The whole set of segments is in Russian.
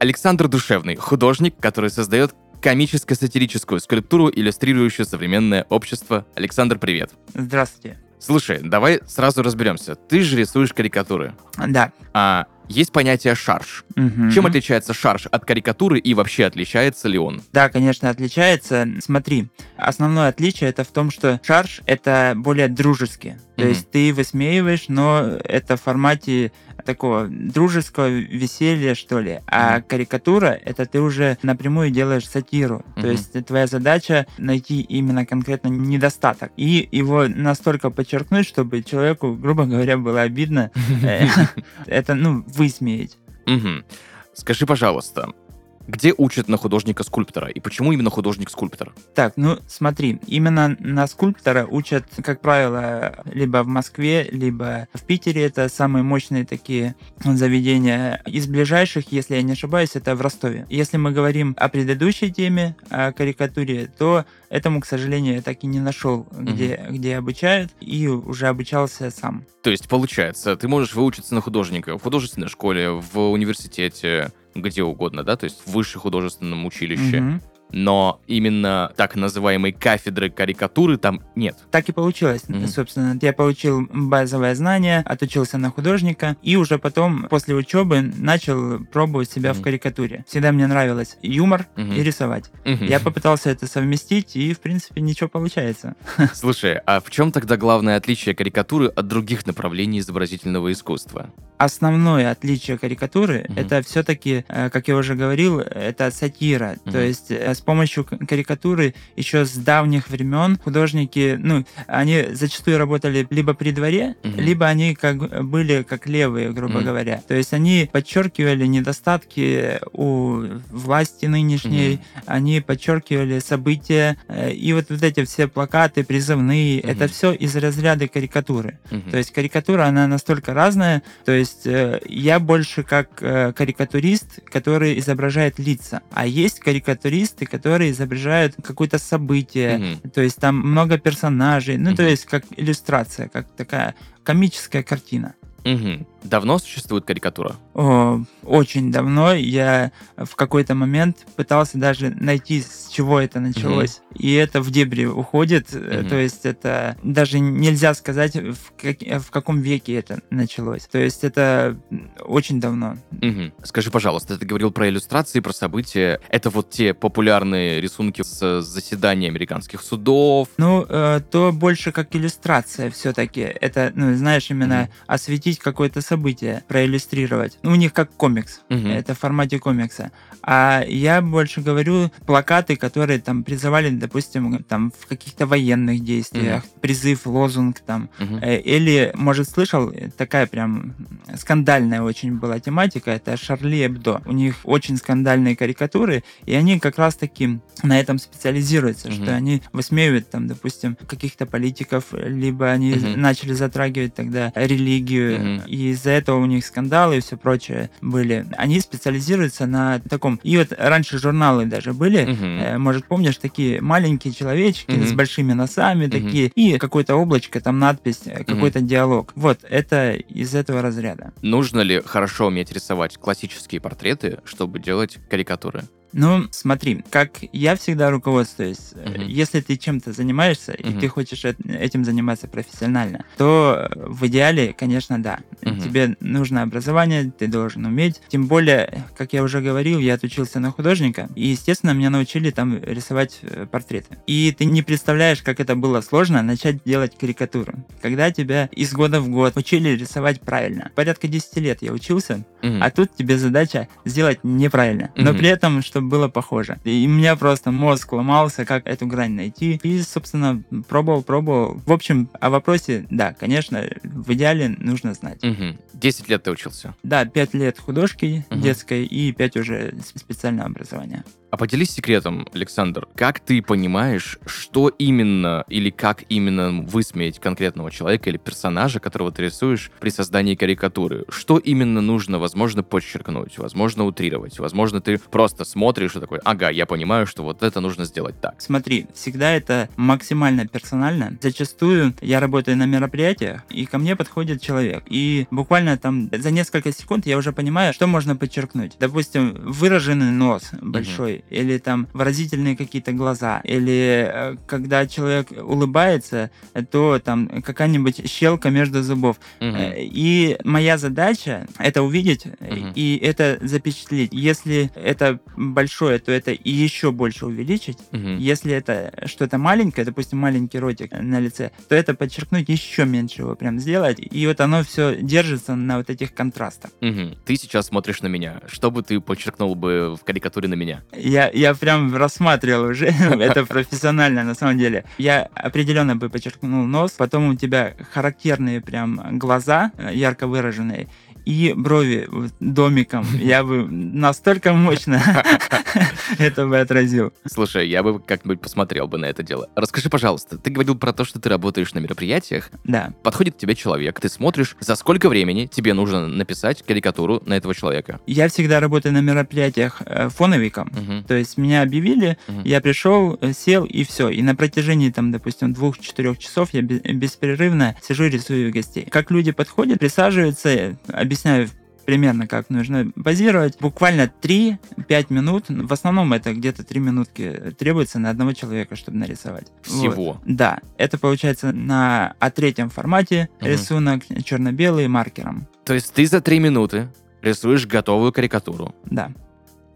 Александр Душевный, художник, который создает комическо-сатирическую скульптуру, иллюстрирующую современное общество. Александр, привет. Здравствуйте. Слушай, давай сразу разберемся. Ты же рисуешь карикатуры. Да. А есть понятие шарж. Мгм. Чем отличается шарж от карикатуры и вообще отличается ли он? Да, конечно, отличается. Смотри, основное отличие это в том, что шарж это более дружеский. То Мгм. есть ты высмеиваешь, но это в формате такого дружеского веселья, что ли. А карикатура это ты уже напрямую делаешь сатиру. То Мгм. есть твоя задача найти именно конкретно недостаток и его настолько подчеркнуть, чтобы человеку, грубо говоря, было обидно. э, Это, ну, высмеять. Скажи, пожалуйста, где учат на художника-скульптора и почему именно художник-скульптор? Так, ну смотри, именно на скульптора учат, как правило, либо в Москве, либо в Питере. Это самые мощные такие заведения. Из ближайших, если я не ошибаюсь, это в Ростове. Если мы говорим о предыдущей теме, о карикатуре, то этому, к сожалению, я так и не нашел, где, где обучают, и уже обучался сам. То есть, получается, ты можешь выучиться на художника в художественной школе, в университете, где угодно, да, то есть в высшем художественном училище, Мгм. но именно так называемой кафедры карикатуры там нет. Так и получилось, Мгм. собственно. Я получил базовое знание, отучился на художника, и уже потом, после учебы, начал пробовать себя в Мгм. карикатуре. Всегда мне нравилось юмор Мгм. и рисовать. Мгм. Я попытался это совместить, и, в принципе, ничего получается. Слушай, а в чем тогда главное отличие карикатуры от других направлений изобразительного искусства? Основное отличие карикатуры Мгм. это все-таки, как я уже говорил, это сатира. Мгм. То есть э, с помощью карикатуры еще с давних времен художники, ну, они зачастую работали либо при дворе, Мгм. либо они как были как левые, грубо Мгм. говоря. То есть они подчеркивали недостатки у власти нынешней, они подчеркивали события, э, и вот, вот эти все плакаты призывные, Мгм. это все из разряда карикатуры. Мгм. То есть карикатура, она настолько разная. То есть э, я больше как э, карикатурист, который изображает лица. А есть карикатуристы, которые изображают какое-то событие. Мгм. То есть там много персонажей. Ну, то Мгм. есть как иллюстрация, как такая комическая картина. Мгм. Давно существует карикатура? О, очень давно я в какой-то момент пытался даже найти, с чего это началось. И это в дебри уходит. э, Мгм. То есть это даже нельзя сказать, в, как- в каком веке это началось. То есть это очень давно. Мгм. Скажи, пожалуйста, ты говорил про иллюстрации, про события. Это вот те популярные рисунки с заседаний американских судов. Ну, э, то больше как иллюстрация все-таки. Это, ну, знаешь, именно Мгм. осветить какое-то событие, проиллюстрировать. Ну, у них как комикс. Мгм. Это в формате комикса. А я больше говорю плакаты, которые там призывали, допустим, там в каких-то военных действиях, призыв, лозунг там. Э, Или, может, слышал, такая прям скандальная очень была тематика, это Шарли Эбдо. У них очень скандальные карикатуры, и они как раз-таки на этом специализируются, Мгм. что они высмеивают там, допустим, каких-то политиков, либо они Мгм. начали затрагивать тогда религию, Мгм. и из-за этого у них скандалы и все прочее были. Они специализируются на таком... И вот раньше журналы даже были. Э, Может, помнишь, такие маленькие человечки Мгм. с большими носами такие, и какое-то облачко, там надпись, э, какой-то диалог. Вот, это из этого разряда. Нужно ли хорошо уметь рисовать классические портреты, чтобы делать карикатуры? Ну, смотри, как я всегда руководствуюсь, Мгм. если ты чем-то занимаешься, и Мгм. ты хочешь эт- этим заниматься профессионально, то э, в идеале, конечно, да. Мгм. Тебе нужно образование, ты должен уметь. Тем более, как я уже говорил, я отучился на художника, и, естественно, меня научили там рисовать э, портреты. И ты не представляешь, как это было сложно начать делать карикатуру. Когда тебя из года в год учили рисовать правильно. Порядка 10 лет я учился, Мгм. а тут тебе задача сделать неправильно. Но Мгм. при этом, чтобы было похоже. И у меня просто мозг ломался, как эту грань найти. И, собственно, пробовал, пробовал. В общем, о вопросе, да, конечно, в идеале нужно знать. Угу. 10 лет ты учился. Да, 5 лет художки Мгм. детской и 5 уже специального образования. А поделись секретом, Александр, как ты понимаешь, что именно или как именно высмеять конкретного человека или персонажа, которого ты рисуешь при создании карикатуры? Что именно нужно, возможно, подчеркнуть, возможно, утрировать, возможно, ты просто смотришь и такой, ага, я понимаю, что вот это нужно сделать так. Смотри, всегда это максимально персонально. Зачастую я работаю на мероприятиях, и ко мне подходит человек. И буквально там за несколько секунд я уже понимаю, что можно подчеркнуть. Допустим, выраженный нос большой, или там выразительные какие-то глаза, или э, когда человек улыбается, то там какая-нибудь щелка между зубов. Э, И моя задача это увидеть Мгм. и это запечатлеть. Если это большое, то это и еще больше увеличить. Мгм. Если это что-то маленькое, допустим, маленький ротик на лице, то это подчеркнуть еще меньше его прям сделать. И вот оно все держится на вот этих контрастах. Мгм. Ты сейчас смотришь на меня. Что бы ты подчеркнул бы в карикатуре на меня? Я, я прям рассматривал уже, это профессионально на самом деле. Я определенно бы подчеркнул нос, потом у тебя характерные прям глаза, э, ярко выраженные, и брови домиком. Я бы настолько мощно это бы отразил. Слушай, я бы как-нибудь посмотрел бы на это дело. Расскажи, пожалуйста, ты говорил про то, что ты работаешь на мероприятиях. Да. Подходит к тебе человек, ты смотришь, за сколько времени тебе нужно написать карикатуру на этого человека. Я всегда работаю на мероприятиях э, фоновиком. То есть меня объявили, я пришел, э, сел и все. И на протяжении, там, допустим, двух-четырех часов я бе- беспрерывно сижу и рисую гостей. Как люди подходят, присаживаются, э, объясняю примерно, как нужно позировать. Буквально 3-5 минут. В основном это где-то 3 минутки требуется на одного человека, чтобы нарисовать. Всего. Вот. Да. Это получается на А3 формате Мгм. рисунок черно-белый маркером. То есть ты за три минуты рисуешь готовую карикатуру. Да.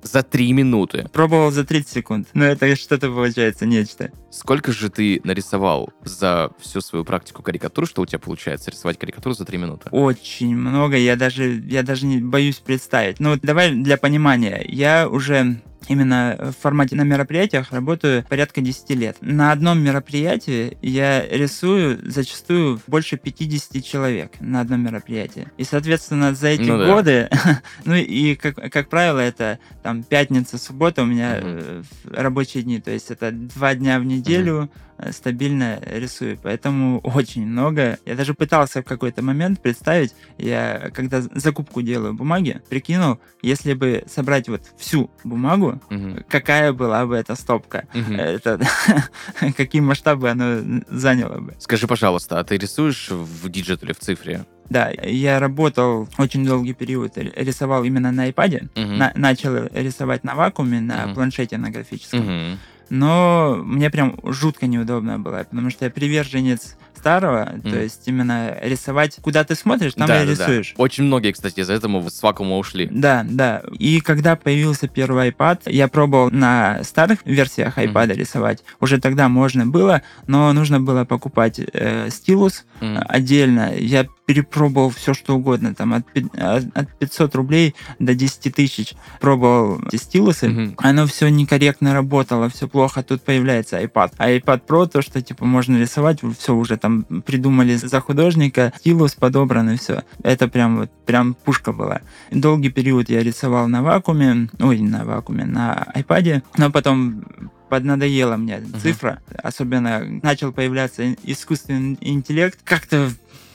За три минуты. Пробовал за 30 секунд. Но это что-то получается, нечто. Сколько же ты нарисовал за всю свою практику карикатур, что у тебя получается рисовать карикатуру за три минуты? Очень много, я даже, я даже не боюсь представить. Ну, вот давай для понимания. Я уже именно в формате на мероприятиях работаю порядка 10 лет. На одном мероприятии я рисую зачастую больше 50 человек на одном мероприятии. И, соответственно, за эти Ну да. годы, ну и, как, как правило, это там пятница, суббота у меня э, рабочие дни, то есть это два дня в неделю, э, стабильно рисую, поэтому очень много. Я даже пытался в какой-то момент представить, я когда закупку делаю бумаги, прикинул, если бы собрать вот всю бумагу, Мгм. какая была бы эта стопка, это какие масштабы оно заняло бы. Скажи, пожалуйста, а ты рисуешь в диджитале, в цифре? Да, я работал очень долгий период, рисовал именно на iPad, Мгм. На- начал рисовать на вакууме, на Мгм. планшете на графическом. Мгм. Но мне прям жутко неудобно было, потому что я приверженец старого, Мгм. то есть именно рисовать, куда ты смотришь, там Да, и да, да. рисуешь. Очень многие, кстати, из-за этого с вакуума ушли. Да, да. И когда появился первый iPad, я пробовал на старых версиях iPad рисовать. Уже тогда можно было, но нужно было покупать э, стилус Мгм. отдельно. Я перепробовал все, что угодно, там от, от от 500 рублей до 10 тысяч пробовал эти стилусы. Мгм. Оно все некорректно работало, все плохо. Тут появляется iPad. А iPad Pro, то, что типа можно рисовать, все уже там придумали за художника, стилус подобран и все. Это прям вот прям пушка была. Долгий период я рисовал на вакууме, ой, не на вакууме, на iPad, но потом поднадоела мне цифра, особенно начал появляться искусственный интеллект, как-то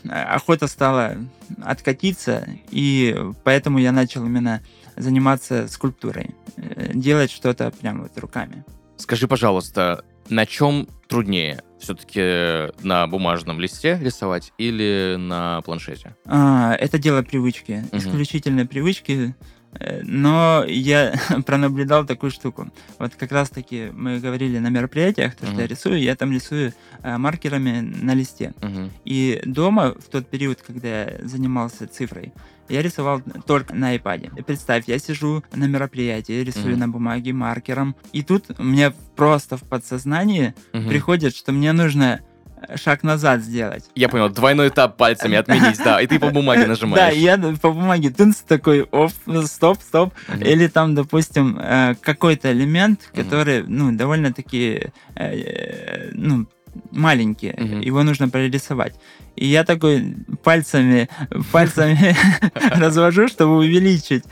охота стала откатиться, и поэтому я начал именно заниматься скульптурой, э, делать что-то прям вот руками. Скажи, пожалуйста, на чем труднее? Все-таки на бумажном листе рисовать или на планшете? А, это дело привычки, исключительно привычки. Э, Но я пронаблюдал такую штуку. Вот как раз-таки мы говорили на мероприятиях, то, что Мгм. я рисую, я там рисую э, маркерами на листе. Мгм. И дома, в тот период, когда я занимался цифрой, я рисовал только на iPad. Представь, я сижу на мероприятии, рисую Мгм. на бумаге маркером, и тут у меня просто в подсознании Мгм. приходит, что мне нужно шаг назад сделать. Я понял, двойной этап пальцами отменить, да, и ты по бумаге Да, нажимаешь. я по бумаге тынц такой, оп, стоп, стоп. Или там, допустим, э, какой-то элемент, который, ну, довольно-таки, э, ну, маленький, Мгм. его нужно прорисовать. И я такой пальцами, пальцами развожу, чтобы увеличить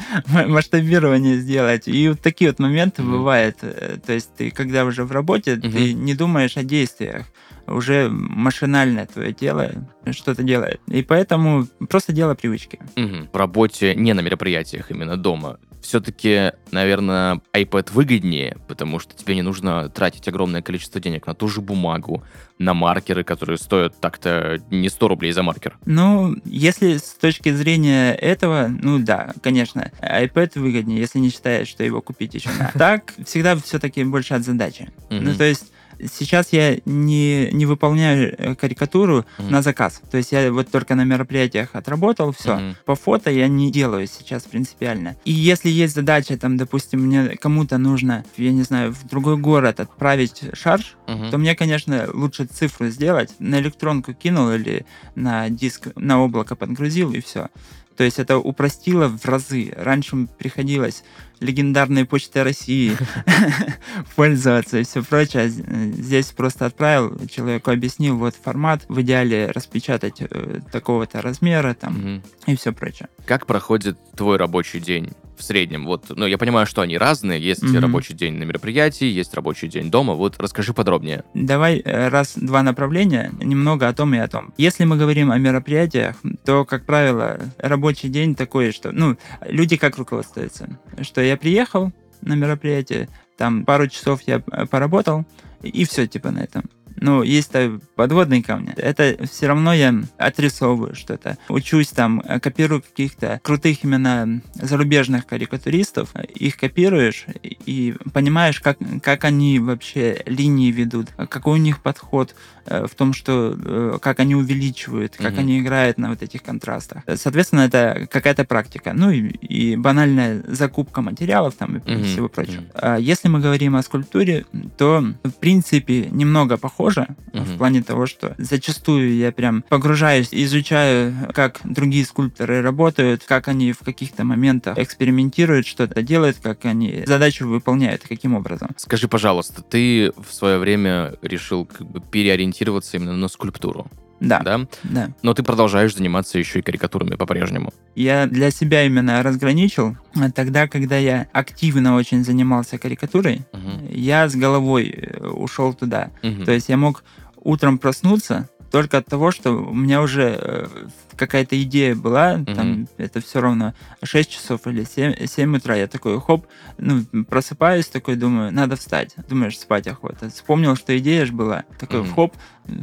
масштабирование сделать. И вот такие вот моменты Мгм. бывают. Э, То есть ты, когда уже в работе, ты не думаешь о действиях. Уже машинально твое тело что-то делает. И поэтому просто дело привычки. Мгм. В работе не на мероприятиях, именно дома. Все-таки, наверное, iPad выгоднее, потому что тебе не нужно тратить огромное количество денег на ту же бумагу, на маркеры, которые стоят так-то не 100 рублей за маркер. Ну, если с точки зрения этого, ну да, конечно, iPad выгоднее, если не считаешь, что его купить еще надо. Так, всегда все-таки больше от задачи. Ну, то есть сейчас я не, не выполняю э, карикатуру Мгм. на заказ. То есть я вот только на мероприятиях отработал, все. Мгм. По фото я не делаю сейчас принципиально. И если есть задача, там, допустим, мне кому-то нужно, я не знаю, в другой город отправить шарж, Мгм. то мне, конечно, лучше цифру сделать, на электронку кинул или на диск, на облако подгрузил и все. То есть это упростило в разы. Раньше приходилось легендарной почтой России пользоваться и все прочее. А э, Здесь просто отправил, человеку объяснил, вот формат, в идеале распечатать э, такого-то размера там Мгм. и все прочее. Как проходит твой рабочий день в среднем? Вот, ну, я понимаю, что они разные. Есть Мгм. рабочий день на мероприятии, есть рабочий день дома. Вот расскажи подробнее. Давай э, раз два направления, немного о том и о том. Если мы говорим о мероприятиях, то, как правило, рабочий день такой, что, ну, люди как руководствуются, что я приехал на мероприятие, там пару часов я э, поработал, и все типа на этом. Ну, есть подводные камни. Это все равно я отрисовываю что-то. Учусь там, э, копирую каких-то крутых именно зарубежных карикатуристов. Их копируешь и понимаешь, как, как они вообще линии ведут, какой у них подход э, в том, что э, как они увеличивают, как Мгм. они играют на вот этих контрастах. Соответственно, это какая-то практика. Ну и, и банальная закупка материалов там и Мгм, всего прочего. А Если мы говорим о скульптуре, то в принципе немного похоже Мгм. в плане того, что зачастую я прям погружаюсь, изучаю, как другие скульпторы работают, как они в каких-то моментах экспериментируют, что-то делают, как они задачу выполняют, каким образом. Скажи, пожалуйста, ты в свое время решил как бы переориентироваться именно на скульптуру, Да, да? да. Но ты продолжаешь заниматься еще и карикатурами по-прежнему. Я для себя именно разграничил тогда, когда я активно очень занимался карикатурой, Мгм. я с головой э, ушел туда. Мгм. То есть я мог утром проснуться только от того, что у меня уже э, какая-то идея была, там Мгм. это все равно 6 часов или 7, 7 утра, я такой, хоп, ну, просыпаюсь, такой думаю, надо встать. Думаешь, спать охота. Вспомнил, что идея же была. Такой, Мгм. хоп,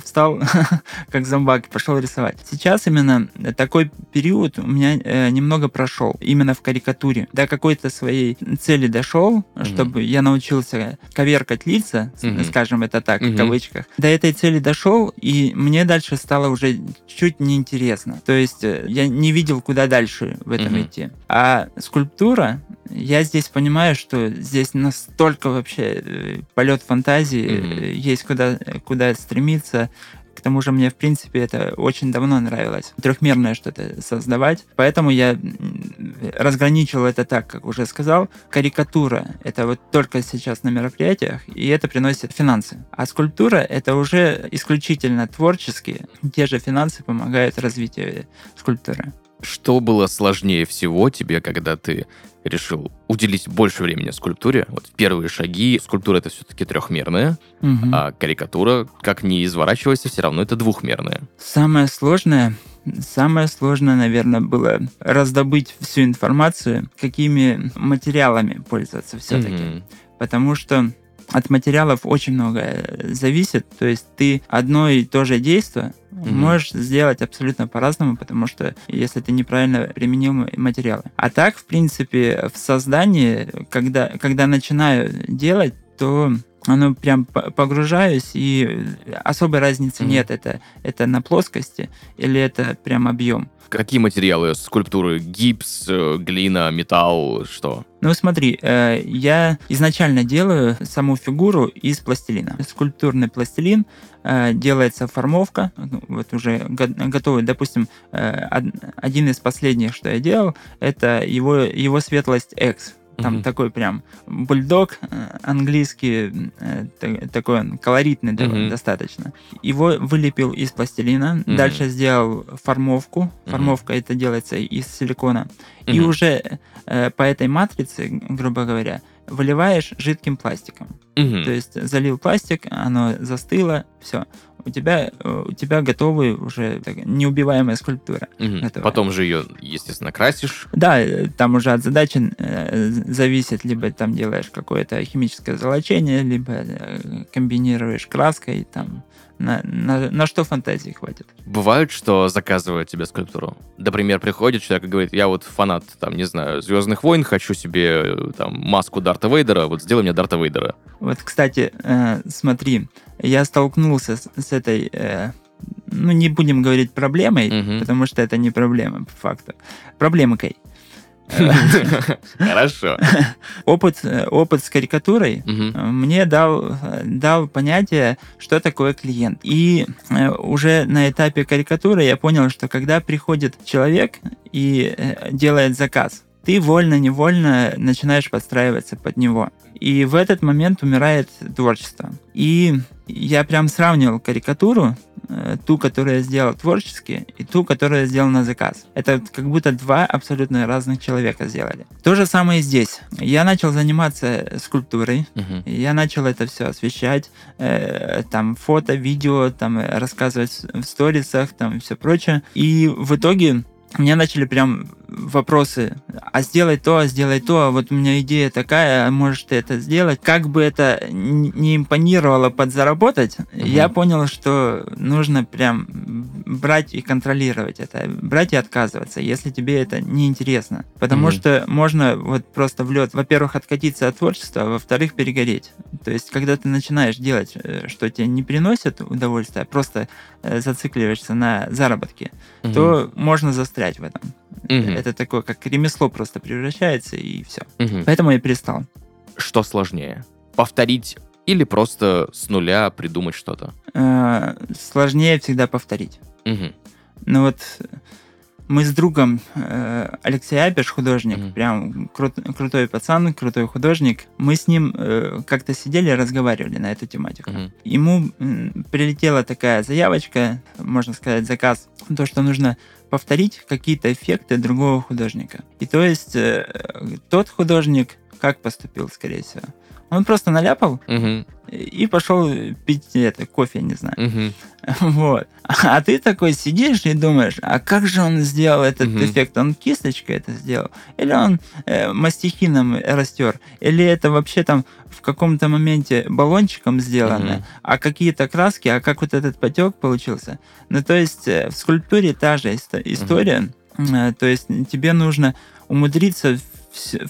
встал, как зомбак, пошел рисовать. Сейчас именно такой период у меня э, немного прошел, именно в карикатуре. До какой-то своей цели дошел, чтобы я научился коверкать лица, Мгм. скажем это так, Мгм. в кавычках. До этой цели дошел, и мне дальше стало уже чуть неинтересно. То есть э, я не видел, куда дальше в этом Мгм. идти. А скульптура, я здесь понимаю, что здесь настолько вообще э, полет фантазии, э, есть куда, куда стремиться. К тому же мне, в принципе, это очень давно нравилось. Трехмерное что-то создавать. Поэтому я разграничил это так, как уже сказал. Карикатура — это вот только сейчас на мероприятиях, и это приносит финансы. А скульптура — это уже исключительно творческие. Те же финансы помогают развитию скульптуры. Что было сложнее всего тебе, когда ты решил уделить больше времени скульптуре? Вот первые шаги. Скульптура это все-таки трехмерная, Мгм. а карикатура, как ни изворачивайся, все равно это двухмерная. Самое сложное, самое сложное, наверное, было раздобыть всю информацию, какими материалами пользоваться все-таки. Мгм. Потому что от материалов очень многое зависит. То есть ты одно и то же действие Мгм. можешь сделать абсолютно по-разному, потому что если ты неправильно применил материалы. А так, в принципе, в создании, когда, когда начинаю делать, то оно прям погружаюсь, и особой разницы Мгм. нет, это, это на плоскости или это прям объем. Какие материалы скульптуры? Гипс, э, глина, металл, что? Ну смотри, э, я изначально делаю саму фигуру из пластилина. Скульптурный пластилин, э, делается формовка, ну, вот уже го- готовый, допустим, э, од- один из последних, что я делал, это его, его светлость X. Там Мгм. такой прям бульдог э, английский, э, та- такой он колоритный Мгм. достаточно. Его вылепил из пластилина, Мгм. дальше сделал формовку. Мгм. Формовка это делается из силикона. И Мгм. уже э, по этой матрице, грубо говоря, выливаешь жидким пластиком. Мгм. То есть залил пластик, оно застыло, все. У тебя, у тебя готовый уже так, неубиваемая скульптура. Готово. Потом же ее, естественно, красишь. Да, там уже от задачи э, зависит, либо там делаешь какое-то химическое золочение, либо э, комбинируешь краской, там на, на, на что фантазии хватит. Бывает, что заказывают тебе скульптуру. Например, приходит человек и говорит, я вот фанат, там, не знаю, Звездных войн, хочу себе э, там маску Дарта Вейдера, вот сделай мне Дарта Вейдера. Вот, кстати, э, смотри, я столкнулся с, с этой, э, ну, не будем говорить проблемой, Мгм. потому что это не проблема, по факту. Проблемкой. Хорошо. Опыт, э, опыт с карикатурой э, мне дал, дал понятие, что такое клиент. И э, уже на этапе карикатуры я понял, что когда приходит человек и делает заказ, ты вольно-невольно начинаешь подстраиваться под него. И в этот момент умирает творчество. И я прям сравнивал карикатуру, э, ту, которую я сделал творчески, и ту, которую я сделал на заказ. Это как будто два абсолютно разных человека сделали. То же самое и здесь. Я начал заниматься скульптурой, Мгм. я начал это все освещать, э, там фото, видео, там рассказывать в сторисах, там все прочее. И в итоге мне начали прям вопросы, а сделай то, а сделай то, а вот у меня идея такая, а можешь ты это сделать? Как бы это не импонировало подзаработать, я понял, что нужно прям брать и контролировать это, брать и отказываться, если тебе это не интересно. Потому Мгм. что можно вот просто в лед, во-первых, откатиться от творчества, а во-вторых, перегореть. То есть, когда ты начинаешь делать, э, что тебе не приносит удовольствия, а просто э, зацикливаешься на заработке, Мгм. то можно застрять в этом. Мгм. Это такое, как ремесло просто превращается, и все. Мгм. Поэтому я перестал. Что сложнее? Повторить или просто с нуля придумать что-то? Э, Сложнее всегда повторить. Мгм. Ну вот э, мы с другом э, Алексей Апиш, художник, Мгм. прям крут- крутой пацан, крутой художник. Мы с ним э, как-то сидели и разговаривали на эту тематику. Мгм. Ему м, прилетела такая заявочка, можно сказать, заказ, то, что нужно повторить какие-то эффекты другого художника. И то есть э, тот художник как поступил, скорее всего? Он просто наляпал и пошел пить это, кофе, не знаю. Вот. А ты такой сидишь и думаешь, а как же он сделал этот эффект? Он кисточкой это сделал? Или он э, мастихином растер? Или это вообще там в каком-то моменте баллончиком сделано? А какие-то краски? А как вот этот потек получился? Ну, то есть э, в скульптуре та же история. Э, То есть тебе нужно умудриться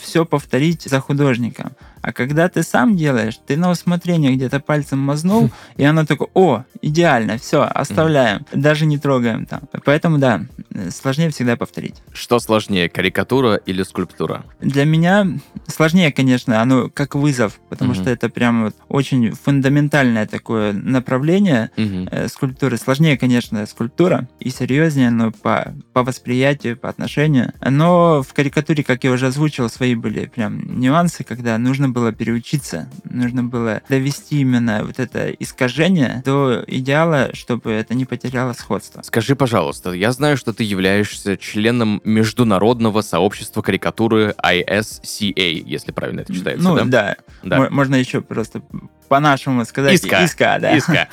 все повторить за художником. А когда ты сам делаешь, ты на усмотрение где-то пальцем мазнул, и оно такое, о, идеально, все, оставляем, даже не трогаем там. Поэтому да, сложнее всегда повторить. Что сложнее, карикатура или скульптура? Для меня сложнее, конечно, оно как вызов, потому что это прям вот очень фундаментальное такое направление э, скульптуры. Сложнее, конечно, скульптура и серьезнее, но по, по восприятию, по отношению. Но в карикатуре, как я уже озвучил, свои были прям нюансы, когда нужно было переучиться, нужно было довести именно вот это искажение до идеала, чтобы это не потеряло сходство. Скажи, пожалуйста, я знаю, что ты являешься членом международного сообщества карикатуры ISCA, если правильно это читается, ну, да? да. Да. Мо- Можно еще просто по-нашему сказать. Иска. Иска, да. Иска.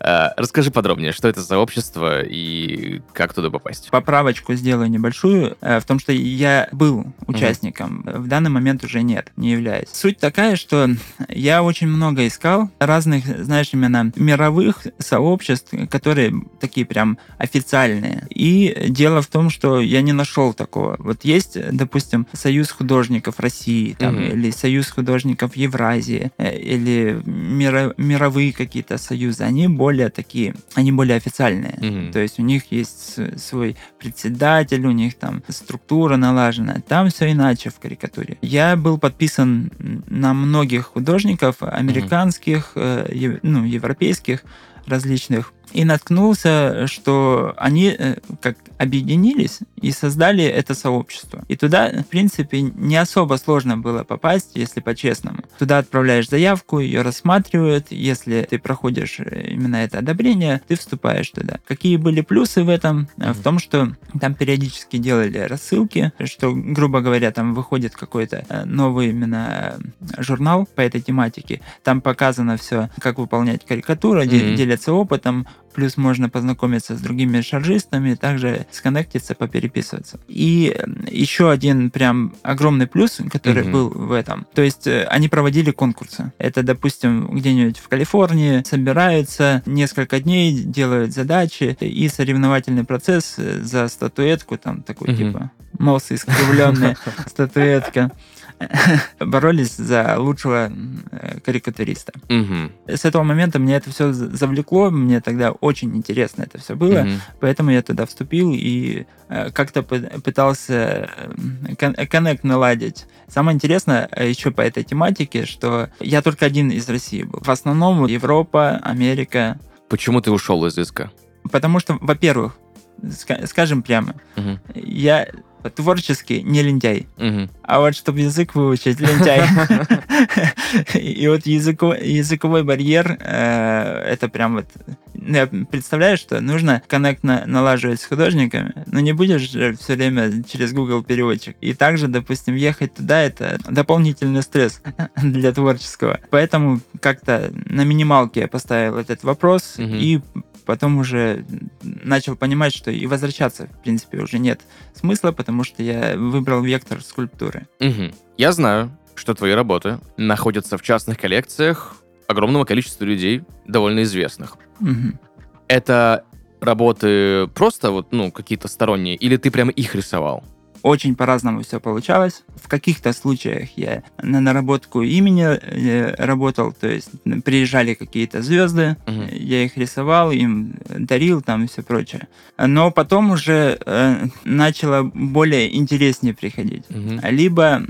Э, Расскажи подробнее, что это за сообщество и как туда попасть? Поправочку сделаю небольшую э, в том, что я был участником, в данный момент уже нет, не являюсь. Суть такая, что я очень много искал разных, знаешь, именно мировых сообществ, которые такие прям официальные. И дело в том, что я не нашел такого. Вот есть, допустим, Союз художников России, там, Мгм. или Союз художников Евразии, э, или миро- мировые какие-то союзы, они более такие, они более официальные. Мгм. То есть у них есть свой председатель, у них там структура налажена. Там все иначе в карикатуре. Я был подписан на многих художников, американских, э, ев- ну, европейских, различных, и наткнулся, что они э, как объединились и создали это сообщество. И туда, в принципе, не особо сложно было попасть, если по-честному. Туда отправляешь заявку, ее рассматривают. Если ты проходишь э, именно это одобрение, ты вступаешь туда. Какие были плюсы в этом? Э, В том, что там периодически делали рассылки, что, грубо говоря, там выходит какой-то новый именно журнал по этой тематике. Там показано все, как выполнять карикатуру, Мгм. делятся опытом, плюс можно познакомиться с другими шаржистами, также сконнектиться, попереписываться. И э, еще один прям огромный плюс, который Мгм. был в этом. То есть э, они проводили конкурсы. Это, допустим, где-нибудь в Калифорнии собираются несколько дней, делают задачи и соревновательный процесс э, за статуэтку, там такой Мгм. типа нос искривленный, статуэтка. Боролись за лучшего э, карикатуриста. Мгм. С этого момента мне это все завлекло, мне тогда очень интересно это все было, Мгм. поэтому я туда вступил и э, как-то пы- пытался э, кон- коннект наладить. Самое интересное еще по этой тематике, что я только один из России был. В основном Европа, Америка. Почему ты ушел из иска? Потому что, во-первых, ска- скажем прямо, Мгм. я творчески не лентяй. А вот чтобы язык выучить, лентяй. И вот языко- языковой барьер, э, это прям вот... ну, Я представляю, что нужно коннект на- налаживать с художниками, но не будешь все время через Google переводчик. И также, допустим, ехать туда, это дополнительный стресс для творческого. Поэтому как-то на минималке я поставил этот вопрос, и потом уже начал понимать, что и возвращаться, в принципе, уже нет смысла, потому что я выбрал вектор скульптуры. Мгм. Я знаю, что твои работы находятся в частных коллекциях огромного количества людей, довольно известных. Мгм. Это работы просто вот, ну, какие-то сторонние, или ты прямо их рисовал? Очень по-разному все получалось. В каких-то случаях я на наработку имени э, работал, то есть приезжали какие-то звезды, Мгм. я их рисовал, им дарил там и все прочее. Но потом уже э, начало более интереснее приходить. Мгм. Либо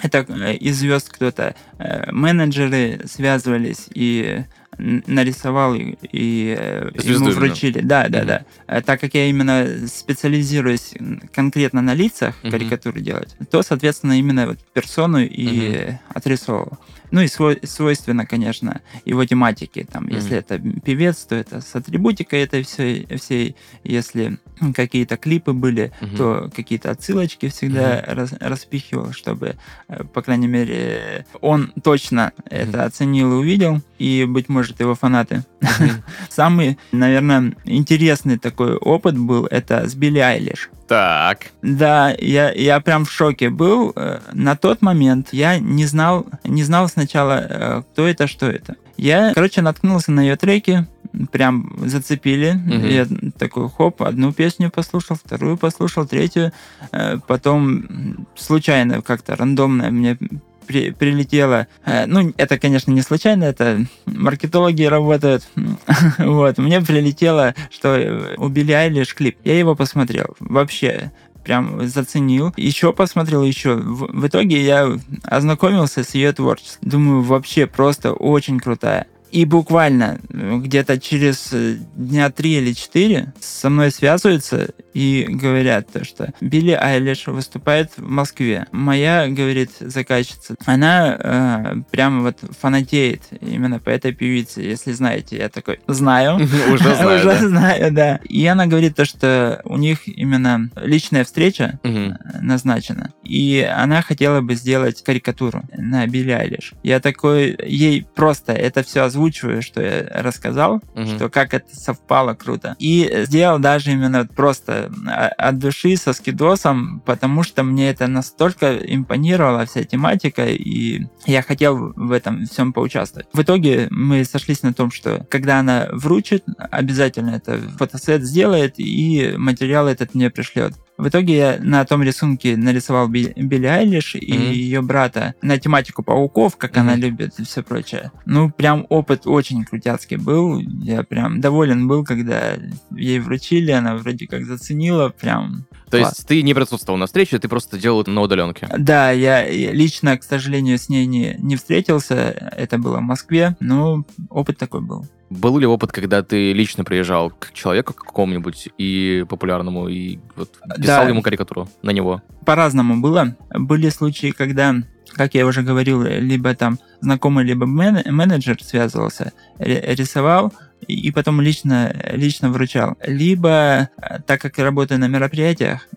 это э, из звезд кто-то, э, менеджеры связывались и нарисовал и, и, э, Звезду ему именно. вручили. Да, да, Мгм. да. Так как я именно специализируюсь конкретно на лицах Мгм. карикатуры делать, то, соответственно, именно вот персону и Мгм. э, отрисовывал. Ну и свой- свойственно, конечно, его тематике. Там, Мгм. Если это певец, то это с атрибутикой этой всей, всей. Если какие-то клипы были, Мгм. то какие-то отсылочки всегда рас- распихивал, чтобы, э, по крайней мере, он точно это оценил и увидел, и, быть может, его фанаты. Самый, наверное, интересный такой опыт был, это с Билли Айлиш. Так. Да, я, я прям в шоке был. Э, На тот момент я не знал, не знал сначала, э, кто это, что это. Я, короче, наткнулся на ее треки, прям зацепили. Мгм. Я такой, хоп, одну песню послушал, вторую послушал, третью. Э, Потом случайно как-то рандомно мне при- прилетело. Э, Ну, это, конечно, не случайно, это маркетологи работают. Вот, мне прилетело, что э, у Билли Айлиш клип. Я его посмотрел. Вообще, прям заценил. Еще посмотрел, еще. В, в итоге я ознакомился с ее творчеством. Думаю, вообще просто очень крутая. И буквально э, где-то через э, дня три или четыре со мной связываются и говорят то, что Билли Айлиш выступает в Москве. Моя, говорит, заказчица, она э, прямо вот фанатеет именно по этой певице, если знаете. Я такой, знаю. Уже знаю, Уже знаю, да. И она говорит то, что у них именно личная встреча э, назначена. И она хотела бы сделать карикатуру на Билли Айлиш. Я такой, ей просто это все озвучиваю, что я рассказал, Мгм. что как это совпало круто. И сделал даже именно просто а- от души со скидосом, потому что мне это настолько импонировала вся тематика, и я хотел в этом всем поучаствовать. В итоге мы сошлись на том, что когда она вручит, обязательно это фотосет сделает и материал этот мне пришлет. В итоге я на том рисунке нарисовал Би- Билли Айлиш и Мгм. ее брата на тематику пауков, как она Мгм. любит и все прочее. Ну, прям опыт очень крутяцкий был. Я прям доволен был, когда ей вручили, она вроде как заценила, прям То Класс. есть ты не присутствовал на встрече, ты просто делал это на удаленке. Да, я лично, к сожалению, с ней не, не встретился. Это было в Москве. Но опыт такой был. Был ли опыт, когда ты лично приезжал к человеку какому-нибудь и популярному, и вот писал Да. ему карикатуру на него? По-разному было. Были случаи, когда, как я уже говорил, либо там знакомый, либо мен- менеджер связывался, ри- рисовал, и и потом лично, лично вручал. Либо, э, так как я работаю на мероприятиях,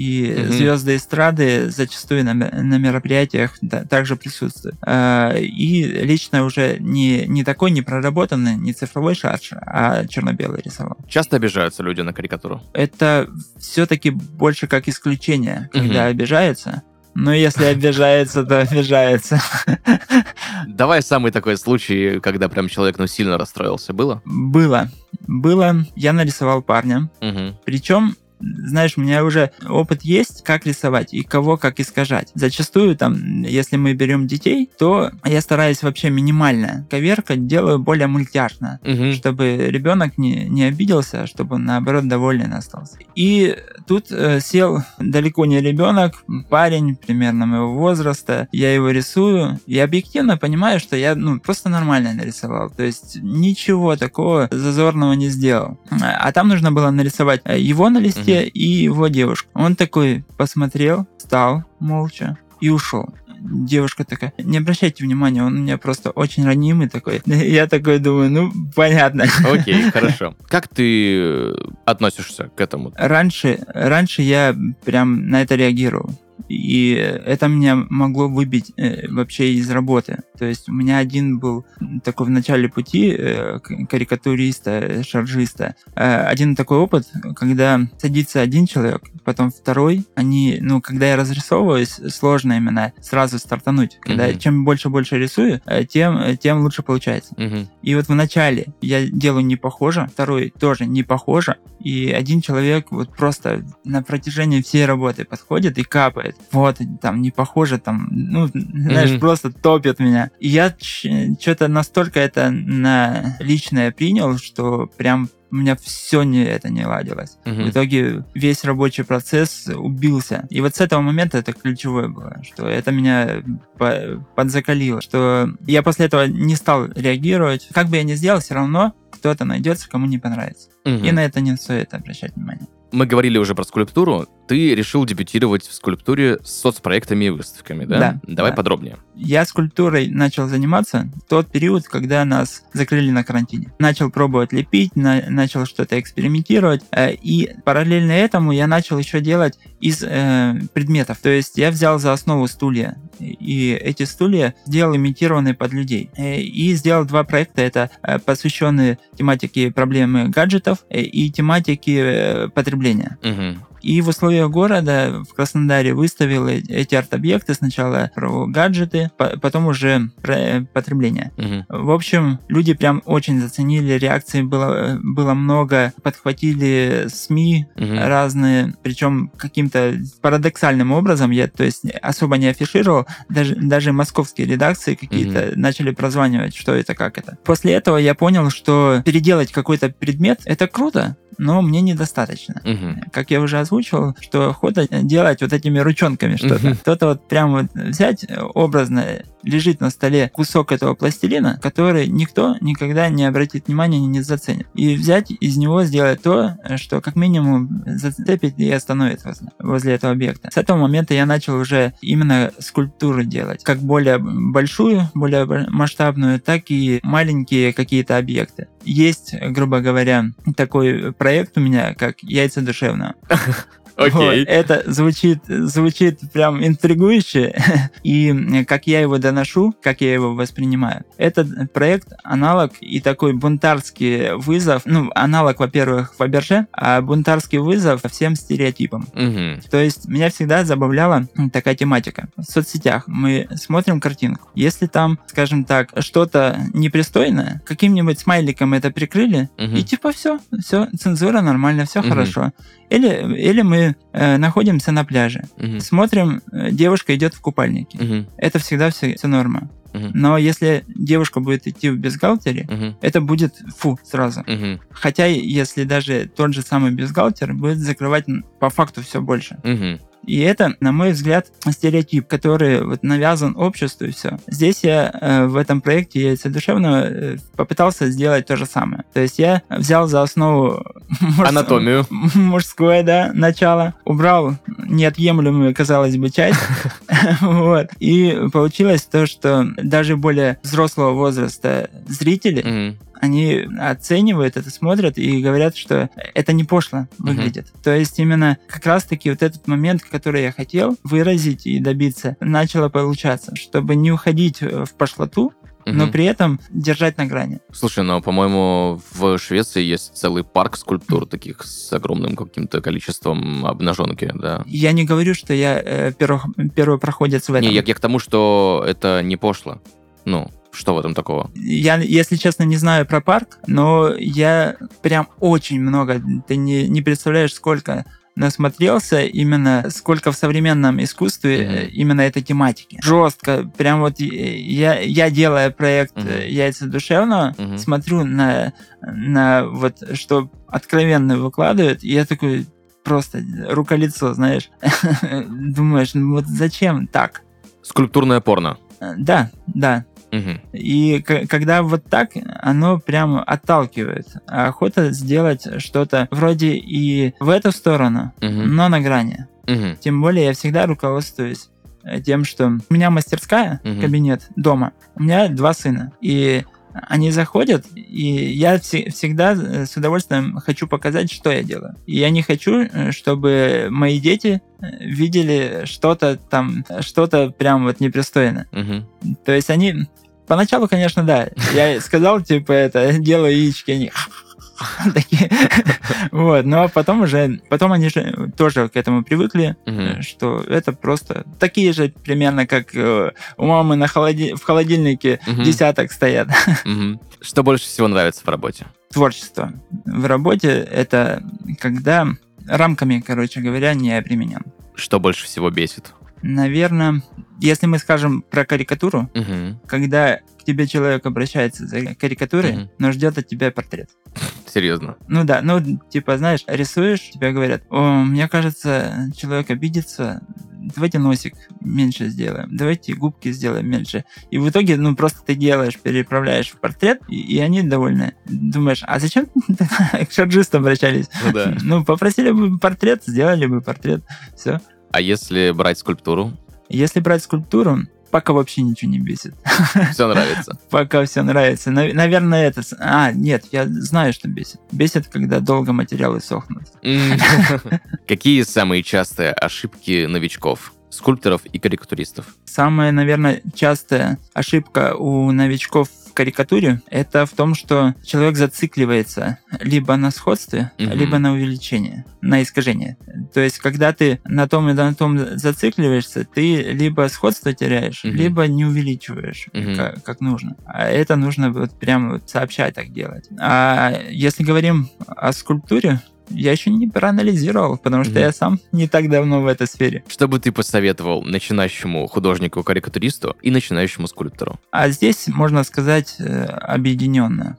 и Мгм. звезды эстрады зачастую на, на мероприятиях да, также присутствуют. А, И лично уже не, не такой не проработанный, не цифровой шарж, а черно-белый рисовал. Часто обижаются люди на карикатуру. Это все-таки больше как исключение, когда Мгм. обижается. Но если обижается, то обижается. Давай самый такой случай, когда прям человек ну сильно расстроился. Было? Было. Было. Я нарисовал парня. Мгм. Причем, знаешь, у меня уже опыт есть, как рисовать и кого как искажать. Зачастую, там, если мы берем детей, то я стараюсь вообще минимально коверкать, делаю более мультяшно. Мгм. чтобы ребенок не, не обиделся, чтобы он, наоборот доволен остался. И тут э, сел далеко не ребенок, парень примерно моего возраста, я его рисую, и объективно понимаю, что я ну, просто нормально нарисовал, то есть ничего такого зазорного не сделал. А там нужно было нарисовать э, его на листе и его девушку. Он такой посмотрел, встал молча и ушел девушка такая, не обращайте внимания, он у меня просто очень ранимый такой. Я такой думаю, ну, понятно. Окей, хорошо. Как ты э, относишься к этому? Раньше, раньше я прям на это реагировал. И это меня могло выбить э, вообще из работы. То есть у меня один был такой в начале пути э, карикатуриста, э, шаржиста. Э, один такой опыт, когда садится один человек, потом второй. Они, ну, когда я разрисовываюсь, сложно именно сразу стартануть. Когда Мгм. чем больше больше рисую, э, тем, тем лучше получается. Мгм. И вот в начале я делаю не похоже, второй тоже не похоже, и один человек вот просто на протяжении всей работы подходит и капает. Вот, там не похоже, там, ну, знаешь, Мгм. просто топит меня. И я что-то настолько это на личное принял, что прям у меня все не это не ладилось. Мгм. В итоге весь рабочий процесс убился. И вот с этого момента это ключевое было, что это меня по- подзакалило, что я после этого не стал реагировать. Как бы я ни сделал, все равно кто-то найдется, кому не понравится. Мгм. И на это не стоит обращать внимание. Мы говорили уже про скульптуру. Ты решил дебютировать в скульптуре с соцпроектами и выставками, да? Да, Давай да. подробнее. Я скульптурой начал заниматься в тот период, когда нас закрыли на карантине. Начал пробовать лепить, на- начал что-то экспериментировать. э, и параллельно этому я начал еще делать из э, предметов. То есть я взял за основу стулья. И эти стулья сделал имитированные под людей. Э, И сделал два проекта. Это э, посвященные тематике проблемы гаджетов э, и тематике потребления. Мгм. И в условиях города в Краснодаре выставил эти арт-объекты сначала про гаджеты, по- потом уже про э, потребление. Мгм. В общем, люди прям очень заценили, реакций было, было много, подхватили СМИ Мгм. разные, причем каким-то парадоксальным образом, я то есть особо не афишировал, даже, даже московские редакции какие-то начали прозванивать, что это, как это. После этого я понял, что переделать какой-то предмет, это круто, но мне недостаточно Мгм. как я уже озвучивал, что охота делать вот этими ручонками что-то. Мгм. Кто-то вот прям вот взять э, образно, лежит на столе кусок этого пластилина, который никто никогда не обратит внимания, не заценит. И взять из него сделать то, что как минимум зацепит и остановит вас возле этого объекта. С этого момента я начал уже именно скульптуру делать, как более большую, более масштабную, так и маленькие какие-то объекты. Есть, грубо говоря, такой проект у меня, как яйца душевного. Вот, Окей. это звучит, звучит прям интригующе. И как я его доношу, как я его воспринимаю. Этот проект аналог и такой бунтарский вызов. Ну, аналог, во-первых, Фаберже, а бунтарский вызов всем стереотипам. Мгм. То есть меня всегда забавляла такая тематика. В соцсетях мы смотрим картинку. Если там, скажем так, что-то непристойное, каким-нибудь смайликом это прикрыли, Мгм. и типа все, все, цензура нормально, все Мгм. хорошо. Или, или мы э, находимся на пляже, Мгм. смотрим, э, девушка идет в купальнике. Мгм. Это всегда все, все норма. Мгм. Но если девушка будет идти в бюстгальтере, Мгм. это будет фу сразу. Мгм. Хотя, если даже тот же самый бюстгальтер будет закрывать по факту все больше. Мгм. И это, на мой взгляд, стереотип, который вот навязан обществу и все. Здесь я э, в этом проекте яйца душевного э, попытался сделать то же самое. То есть я взял за основу мужс- Анатомию. мужское, да, начало, убрал неотъемлемую, казалось бы, часть, вот, и получилось то, что даже более взрослого возраста зрители. Они оценивают это, смотрят и говорят, что это не пошло выглядит. То есть именно как раз-таки вот этот момент, который я хотел выразить и добиться, начало получаться, чтобы не уходить в пошлоту, но Мгм. при этом держать на грани. Слушай, ну, по-моему, в Швеции есть целый парк скульптур таких с огромным каким-то количеством обнаженки, да. Я не говорю, что я э, перво- первопроходец в этом. Не, я, я к тому, что это не пошло. Ну, что в этом такого? Я, если честно, не знаю про парк, но я прям очень много, ты не, не представляешь, сколько насмотрелся именно сколько в современном искусстве э, именно этой тематики. Жестко. Прям вот э, я, я делая проект э, яйца душевного, Мгм. смотрю на, на вот что откровенно выкладывают, и я такой просто рука-лицо, знаешь. Думаешь, ну вот зачем так? Скульптурное порно. Да, да, Мгм. и когда вот так, оно прям отталкивает. А охота сделать что-то вроде и в эту сторону, Мгм. но на грани. Мгм. Тем более я всегда руководствуюсь э, тем, что у меня мастерская, Мгм. кабинет дома, у меня два сына. И они заходят, и я все- всегда э, с удовольствием хочу показать, что я делаю. И я не хочу, э, чтобы мои дети видели что-то там, что-то прям вот непристойное. Мгм. То есть они... Поначалу, конечно, да. Я сказал, типа, это, делаю яички, они... такие. Вот, но потом уже... Потом они же тоже к этому привыкли, что это просто такие же примерно, как э, у мамы на холоди... в холодильнике десяток стоят. Что больше всего нравится в работе? Творчество в работе — это когда рамками, короче говоря, не обременен. Что больше всего бесит? Наверное, если мы скажем про карикатуру, Мгм. когда к тебе человек обращается за карикатурой, Мгм. но ждет от тебя портрет. Серьезно. Ну да, ну типа, знаешь, рисуешь, тебе говорят, о, мне кажется, человек обидится, давайте носик меньше сделаем, давайте губки сделаем меньше. И в итоге, ну просто ты делаешь, переправляешь в портрет, и, и они довольны. Думаешь, а зачем к шарджисту обращались? Ну да. Ну, попросили бы портрет, сделали бы портрет, все. А если брать скульптуру? Если брать скульптуру, пока вообще ничего не бесит. Все нравится. Пока все нравится. Нав- Наверное, это... А, нет, я знаю, что бесит. Бесит, когда долго материалы сохнут. Какие самые частые ошибки новичков, скульпторов и карикатуристов? Самая, наверное, частая ошибка у новичков карикатуре это в том, что человек зацикливается либо на сходстве, Мгм. либо на увеличение, на искажение. То есть, когда ты на том и на том зацикливаешься, ты либо сходство теряешь, Мгм. либо не увеличиваешь, Мгм. как, как нужно. А это нужно вот прямо вот сообща так делать. А если говорим о скульптуре, я еще не проанализировал, потому что Мгм. я сам не так давно в этой сфере. Что бы ты посоветовал начинающему художнику-карикатуристу и начинающему скульптору? А здесь, можно сказать, э, объединенно.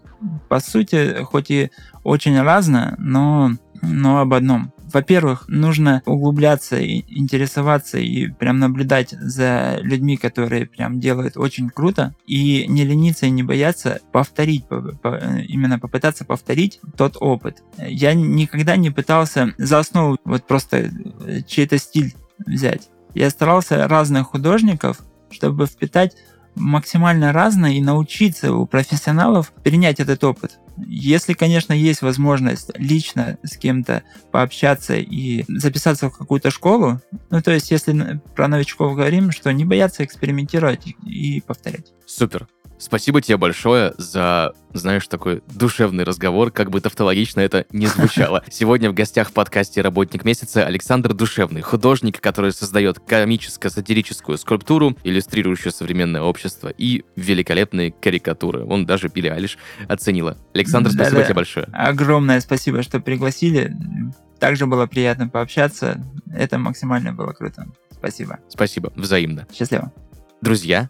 По сути, хоть и очень разное, но, но об одном. Во-первых, нужно углубляться и интересоваться и прям наблюдать за людьми, которые прям делают очень круто, и не лениться и не бояться повторить, по- по- именно попытаться повторить тот опыт. Я никогда не пытался за основу вот просто э, чей-то стиль взять. Я старался разных художников, чтобы впитать максимально разное и научиться у профессионалов перенять этот опыт. Если, конечно, есть возможность лично с кем-то пообщаться и записаться в какую-то школу, ну, то есть, если н- про новичков говорим, что не бояться экспериментировать и повторять. Супер. Спасибо тебе большое за, знаешь, такой душевный разговор, как бы тавтологично это не звучало. Сегодня в гостях в подкасте «Работник месяца» Александр Душевный, художник, который создает комическо-сатирическую скульптуру, иллюстрирующую современное общество, и великолепные карикатуры. Он даже Билли Алиш оценила. Александр, спасибо Да-да. тебе большое. Огромное спасибо, что пригласили. Также было приятно пообщаться. Это максимально было круто. Спасибо. Спасибо, взаимно. Счастливо. Друзья,